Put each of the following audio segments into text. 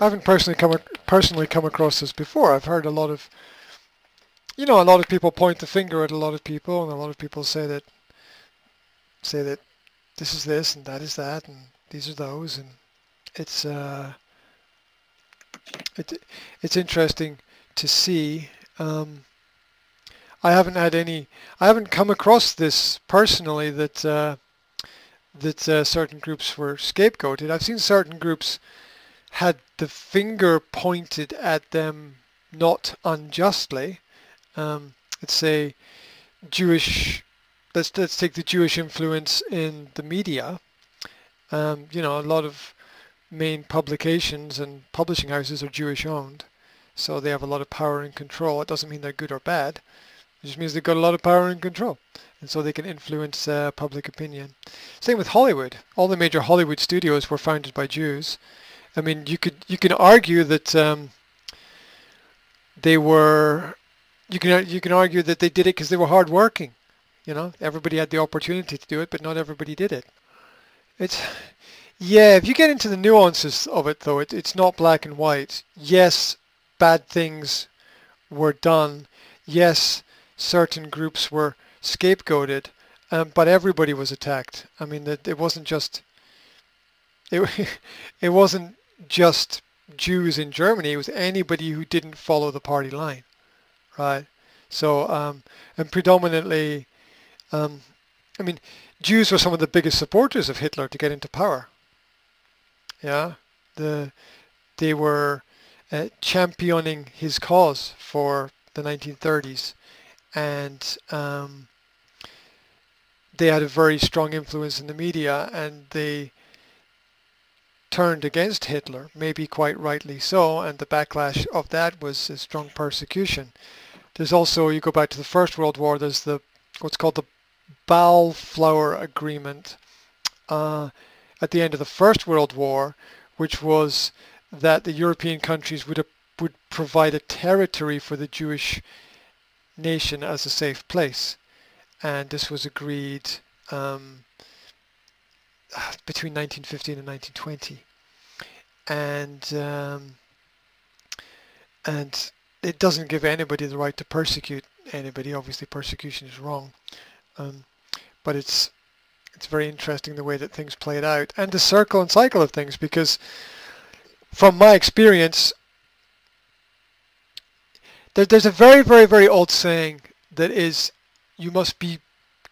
I haven't personally come personally come across this before. I've heard a lot of, you know, a lot of people point the finger at a lot of people, and a lot of people say that say that this is this and that is that, and these are those, and it's uh, it, it's interesting to see. Um, I haven't had any. I haven't come across this personally that uh, that uh, certain groups were scapegoated. I've seen certain groups had the finger pointed at them not unjustly. Um, let's say Jewish. Let's let's take the Jewish influence in the media. Um, you know, a lot of main publications and publishing houses are Jewish owned, so they have a lot of power and control. It doesn't mean they're good or bad. It just means they've got a lot of power and control, and so they can influence uh, public opinion. Same with Hollywood. All the major Hollywood studios were founded by Jews. I mean, you could you can argue that um, they were. You can you can argue that they did it because they were hardworking. You know, everybody had the opportunity to do it, but not everybody did it. It's yeah. If you get into the nuances of it, though, it, it's not black and white. Yes, bad things were done. Yes, certain groups were scapegoated, um, but everybody was attacked. I mean, it, it wasn't just it, it wasn't just Jews in Germany. It was anybody who didn't follow the party line, right? So, um, and predominantly, um, I mean, Jews were some of the biggest supporters of Hitler to get into power. Yeah, the they were uh, championing his cause for the 1930s, and um, they had a very strong influence in the media, and they turned against Hitler, maybe quite rightly so, and the backlash of that was a strong persecution. There's also, you go back to the First World War, there's the what's called the Balfour Agreement uh, at the end of the First World War, which was that the European countries would, would provide a territory for the Jewish nation as a safe place. And this was agreed um, between 1915 and 1920, and um, and it doesn't give anybody the right to persecute anybody. Obviously, persecution is wrong, um, but it's it's very interesting the way that things played out and the circle and cycle of things because from my experience there, there's a very very very old saying that is you must be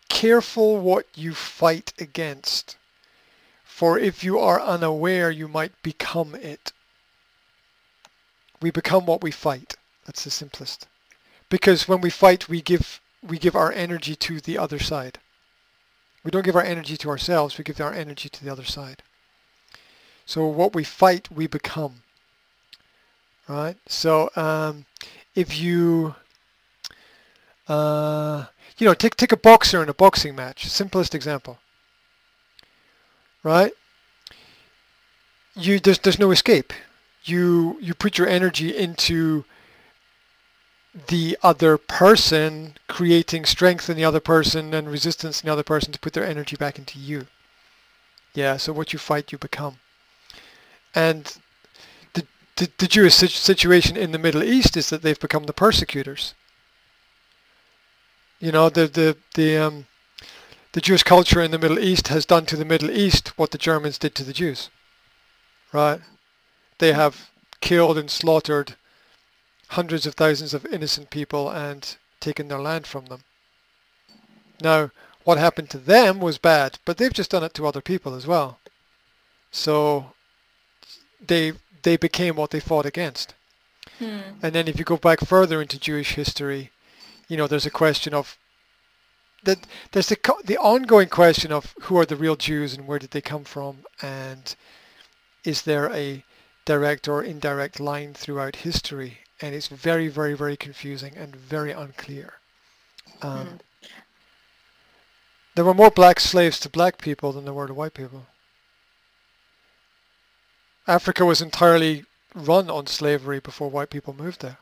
careful what you fight against for if you are unaware, you might become it. We become what we fight. That's the simplest. Because when we fight, we give we give our energy to the other side. We don't give our energy to ourselves, we give our energy to the other side. So what we fight, we become. Right? So um, if you, uh, you know, take, take a boxer in a boxing match, simplest example right? You there's there's no escape. You you put your energy into the other person, creating strength in the other person and resistance in the other person to put their energy back into you. Yeah, so what you fight, you become. And the, the, the Jewish situation in the Middle East is that they've become the persecutors. You know, the, the, the, um, the Jewish culture in the Middle East has done to the Middle East what the Germans did to the Jews. Right? They have killed and slaughtered hundreds of thousands of innocent people and taken their land from them. Now, what happened to them was bad, but they've just done it to other people as well. So they they became what they fought against. Hmm. And then if you go back further into Jewish history, you know, there's a question of that there's the the ongoing question of who are the real Jews and where did they come from, and is there a direct or indirect line throughout history? And it's very, very, very confusing and very unclear. Um, mm. There were more black slaves to black people than there were to white people. Africa was entirely run on slavery before white people moved there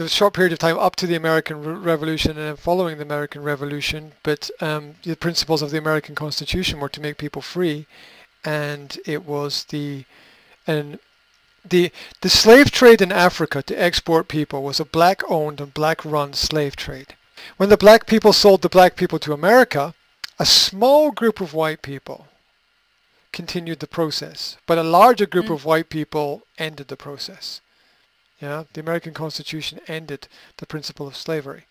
a short period of time up to the American Re- Revolution and following the American Revolution, but um, the principles of the American Constitution were to make people free, and it was the and the the slave trade in Africa to export people was a black-owned and black-run slave trade. When the black people sold the black people to America, a small group of white people continued the process, but a larger group Mm. of white people ended the process. Yeah, the American Constitution ended the principle of slavery.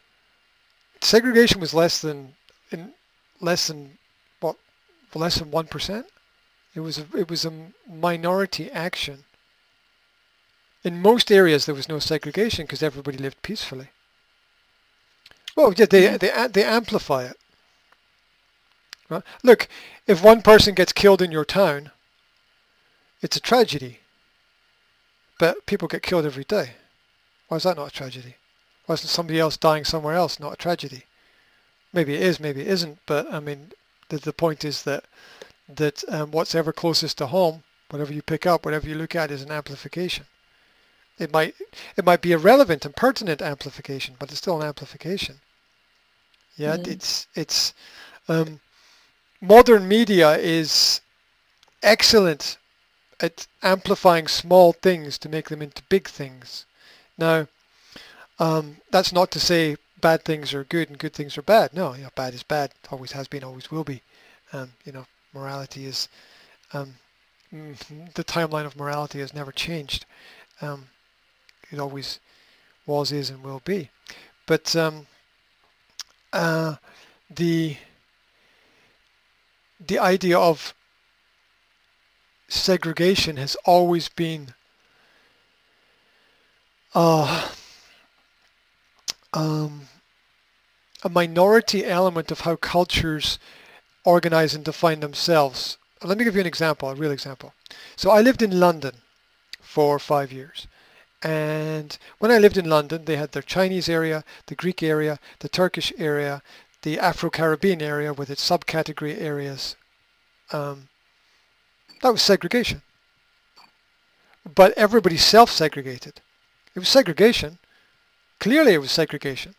Segregation was less than in less than what less than one percent. It was a, it was a minority action. In most areas, there was no segregation because everybody lived peacefully. Well, yeah, they mm-hmm. they they amplify it. Right? Look, if one person gets killed in your town, it's a tragedy. But people get killed every day. Why is that not a tragedy? Why isn't somebody else dying somewhere else not a tragedy? Maybe it is, maybe it isn't. But I mean, the the point is that that um, what's ever closest to home, whatever you pick up, whatever you look at, is an amplification. It might it might be irrelevant and pertinent amplification, but it's still an amplification. Yeah, Mm. it's it's um, modern media is excellent at amplifying small things to make them into big things. Now, um, that's not to say bad things are good and good things are bad. No, you know, bad is bad, always has been, always will be. Um, you know, morality is um, the timeline of morality has never changed. Um, it always was, is, and will be. But um, uh, the the idea of segregation has always been uh, um, a minority element of how cultures organize and define themselves. Let me give you an example, a real example. So I lived in London for five years. And when I lived in London, they had their Chinese area, the Greek area, the Turkish area, the Afro-Caribbean area with its subcategory areas. Um, that was segregation. But everybody self-segregated. It was segregation. Clearly it was segregation.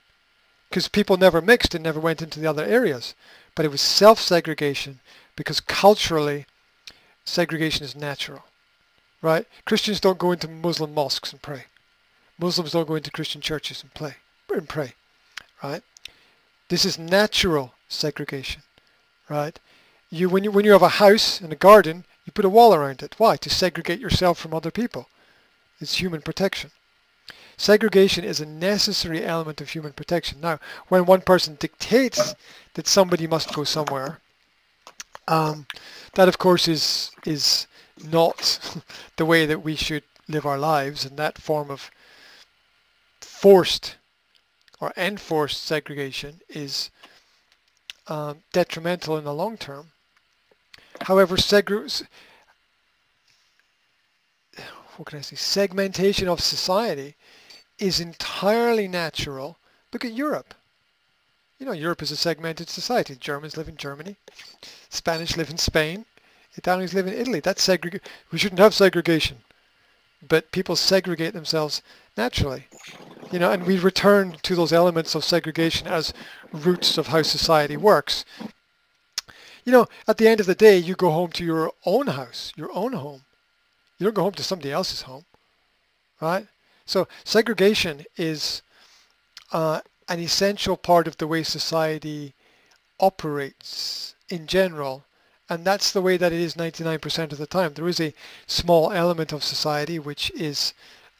Because people never mixed and never went into the other areas. But it was self-segregation because culturally segregation is natural. Right? Christians don't go into Muslim mosques and pray. Muslims don't go into Christian churches and play and pray. Right? This is natural segregation. Right? You when you when you have a house and a garden, you put a wall around it. Why? To segregate yourself from other people. It's human protection. Segregation is a necessary element of human protection. Now, when one person dictates that somebody must go somewhere, um, that of course is is not the way that we should live our lives, and that form of forced or enforced segregation is um, detrimental in the long term. However, segre- what can I say? Segmentation of society is entirely natural. Look at Europe. You know, Europe is a segmented society. Germans live in Germany. Spanish live in Spain. Italians live in Italy. That's segreg- We shouldn't have segregation. But people segregate themselves naturally. You know, and we return to those elements of segregation as roots of how society works. You know, at the end of the day, you go home to your own house, your own home. You don't go home to somebody else's home, right? So segregation is uh, an essential part of the way society operates in general, and that's the way that it is 99% of the time. There is a small element of society which is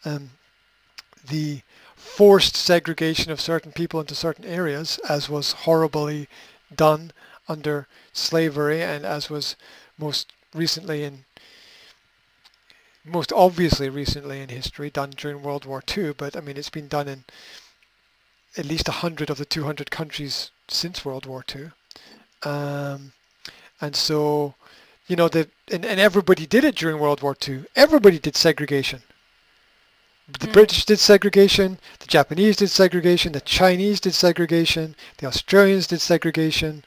um, the forced segregation of certain people into certain areas, as was horribly done under slavery and as was most recently in most obviously recently in history done during World War II, but I mean it's been done in at least 100 of the 200 countries since World War II. Um, and so, you know, the, and, and everybody did it during World War II. Everybody did segregation. The Mm. British did segregation, the Japanese did segregation, the Chinese did segregation, the Australians did segregation.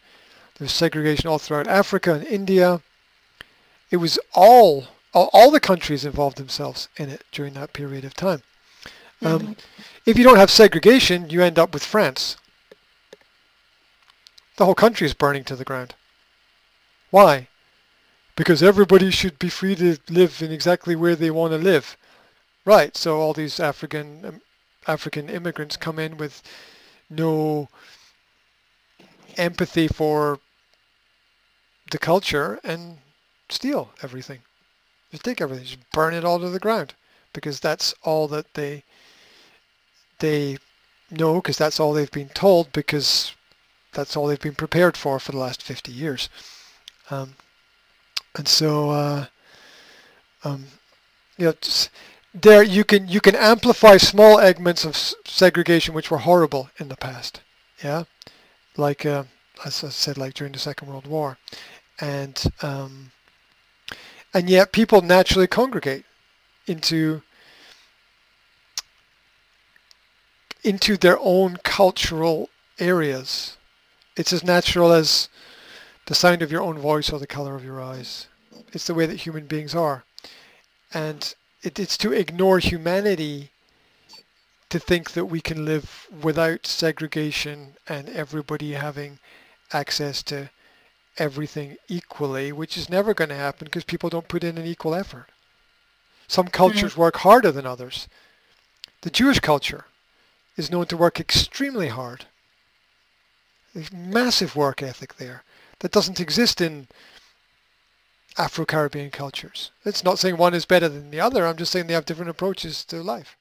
There was segregation all throughout Africa and India. It was all, all, all the countries involved themselves in it during that period of time. Um, Mhm. if you don't have segregation, you end up with France. The whole country is burning to the ground. Why? Because everybody should be free to live in exactly where they want to live. right. So all these African um, African immigrants come in with no empathy for the culture and steal everything. Just take everything, just burn it all to the ground because that's all that they they know because that's all they've been told because that's all they've been prepared for for the last 50 years. Um, and so, uh, um, you know, there you can you can amplify small segments of segregation which were horrible in the past. Yeah, like uh, as I said, like during the Second World War, and um, and yet people naturally congregate into into their own cultural areas. It's as natural as the sound of your own voice or the color of your eyes. It's the way that human beings are. And it, it's to ignore humanity to think that we can live without segregation and everybody having access to everything equally, which is never going to happen because people don't put in an equal effort. Some cultures mm-hmm. work harder than others. The Jewish culture is known to work extremely hard. There's massive work ethic there that doesn't exist in Afro-Caribbean cultures. It's not saying one is better than the other. I'm just saying they have different approaches to life.